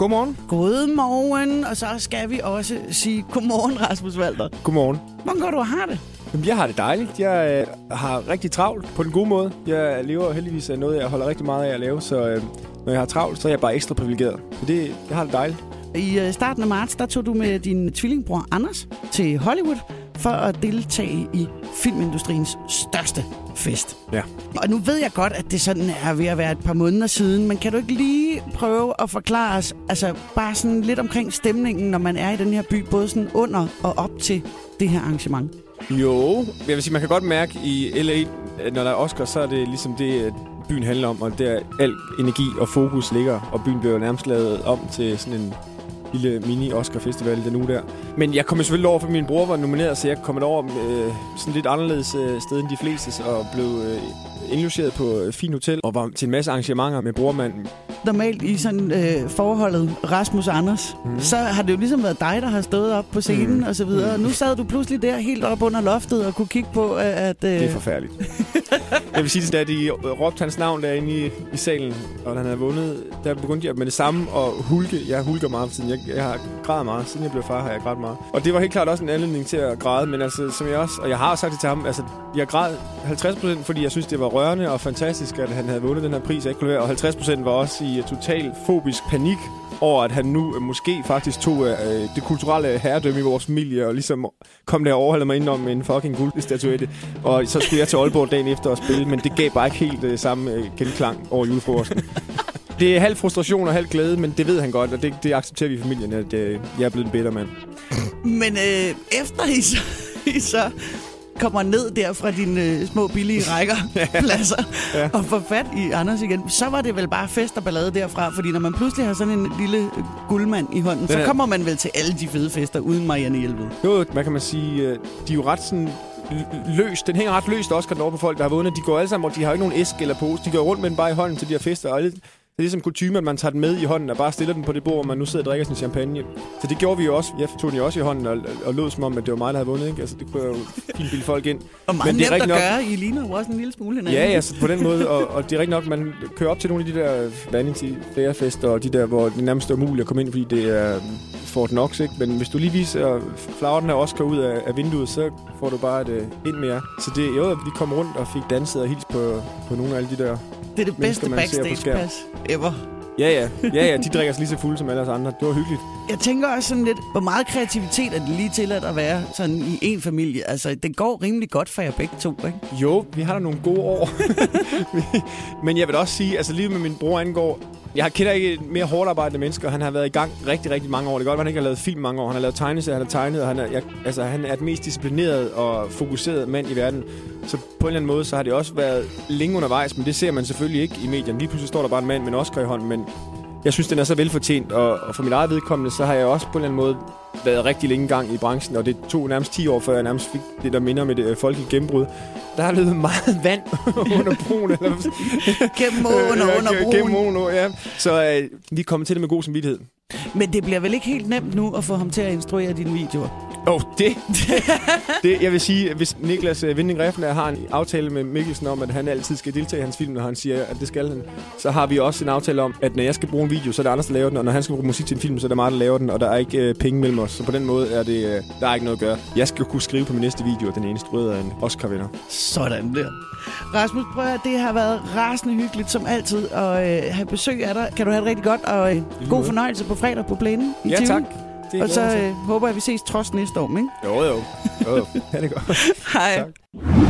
Godmorgen. Godmorgen, og så skal vi også sige godmorgen, Rasmus Walter. Godmorgen. Hvordan går du og har det? Jamen, jeg har det dejligt. Jeg øh, har rigtig travlt på den gode måde. Jeg lever heldigvis af noget, jeg holder rigtig meget af at lave, så øh, når jeg har travlt, så er jeg bare ekstra privilegeret. Så det, jeg har det dejligt. I øh, starten af marts, der tog du med din tvillingbror Anders til Hollywood for at deltage i filmindustriens største fest. Ja. Og nu ved jeg godt, at det sådan er ved at være et par måneder siden, men kan du ikke lige prøve at forklare os, altså bare sådan lidt omkring stemningen, når man er i den her by, både sådan under og op til det her arrangement? Jo, jeg vil sige, man kan godt mærke i LA, når der er Oscar, så er det ligesom det, byen handler om, og der al energi og fokus ligger, og byen bliver nærmest lavet om til sådan en lille mini-Oscar-festival den uge der. Men jeg kom selvfølgelig over, for min bror var nomineret, så jeg kom over øh, sådan lidt anderledes øh, sted end de fleste, og blev øh, indlogeret på et fint hotel, og var til en masse arrangementer med brormanden. Normalt i sådan øh, forholdet Rasmus Anders, mm. så har det jo ligesom været dig, der har stået op på scenen mm. og så videre. Og nu sad du pludselig der helt op under loftet og kunne kigge på, at... Øh... Det er forfærdeligt jeg vil sige, at da de råbte hans navn derinde i, i salen, og han havde vundet, der begyndte jeg med det samme at hulke. Jeg hulker meget siden. Jeg, jeg har grædet meget. Siden jeg blev far, har jeg grædt meget. Og det var helt klart også en anledning til at græde, men altså, som jeg også... Og jeg har sagt det til ham, altså, jeg græd 50 procent, fordi jeg synes, det var rørende og fantastisk, at han havde vundet den her pris. Jeg kunne og 50 procent var også i total fobisk panik over, at han nu øh, måske faktisk tog øh, det kulturelle herredømme i vores familie, og ligesom kom der og overhalede mig indenom med en fucking guldstatuette. Og så skulle jeg til Aalborg dagen efter og spille, men det gav bare ikke helt øh, samme øh, genklang over julefrokosten. det er halv frustration og halv glæde, men det ved han godt, og det, det accepterer vi i familien, at øh, jeg er blevet en bedre mand. Men øh, efter I så, I så kommer ned der fra dine øh, små billige rækker pladser ja. og får fat i Anders igen, så var det vel bare fest og ballade derfra, fordi når man pludselig har sådan en lille guldmand i hånden, Den så kommer man vel til alle de fede fester uden Marianne Hjelved. Jo, man kan man sige, øh, de er jo ret sådan løst. Den hænger ret løst også, kan på folk, der har vundet. De går alle sammen, og de har ikke nogen æske eller pose. De går rundt med den bare i hånden til de her fester. Og er ligesom kutume, at man tager den med i hånden og bare stiller den på det bord, hvor man nu sidder og drikker sin champagne. Så det gjorde vi jo også. Jeg tog den jo også i hånden og, og lød som om, at det var mig, der havde vundet. Ikke? Altså, det kunne jeg jo fint bilde folk ind. Og meget Men det er nemt at nok... gøre. I ligner jo også en lille smule hinanden. Ja, altså på den måde. Og, og det er rigtig nok, man kører op til nogle af de der Vanity Fair og de der, hvor det nærmest er umuligt at komme ind, fordi det er Fort Knox, ikke? Men hvis du lige viser flagerten her også ud af, af vinduet, så får du bare et uh, ind mere. Så det, jo, vi kom rundt og fik danset og hils på, på nogle af alle de der Det er det bedste backstage-pas ever. Ja, ja. Ja, ja. De drikker sig lige så fulde som alle os andre. Det var hyggeligt. Jeg tænker også sådan lidt, hvor meget kreativitet er det lige til at være sådan i en familie? Altså, det går rimelig godt for jer begge to, ikke? Jo, vi har da nogle gode år. Men jeg vil også sige, altså lige med min bror angår, jeg kender ikke et mere hårdt arbejdende menneske, og han har været i gang rigtig, rigtig mange år. Det er godt, at han ikke har lavet film mange år. Han har lavet tegneserier, han har tegnet, og han er, jeg, altså, han er den mest disciplineret og fokuseret mand i verden. Så på en eller anden måde, så har det også været længe undervejs, men det ser man selvfølgelig ikke i medierne. Lige pludselig står der bare en mand med en Oscar i hånden, men jeg synes, den er så velfortjent, og, og for mit eget vedkommende, så har jeg også på en eller anden måde været rigtig længe gang i branchen, og det tog nærmest 10 år, før jeg nærmest fik det, der minder med det øh, folkelige gennembrud. Der har løbet meget vand under broen. Eller... gennem åen og under broen. Gennem åen, ja. Så øh, vi kommer til det med god samvittighed. Men det bliver vel ikke helt nemt nu at få ham til at instruere dine videoer? Oh, det, det, jeg vil sige, hvis Niklas Vinding Refner har en aftale med Mikkelsen om, at han altid skal deltage i hans film, når han siger, at det skal han, så har vi også en aftale om, at når jeg skal bruge en video, så er det andre, der laver den, og når han skal bruge musik til en film, så er det mig, der laver den, og der er ikke uh, penge mellem os. Så på den måde er det, uh, der er ikke noget at gøre. Jeg skal kunne skrive på min næste video, at den ene instrueret af en Oscar-vinder. Sådan der. Rasmus, prøv at det har været rasende hyggeligt som altid at uh, have besøg af dig. Kan du have det rigtig godt, og uh, god fornøjelse på fredag på plænen i Ja, Tivoli. tak. Det og så øh, håber jeg, vi ses trods næste år, ikke? Jo, jo. jo. Ha' det godt. Hej. Tak.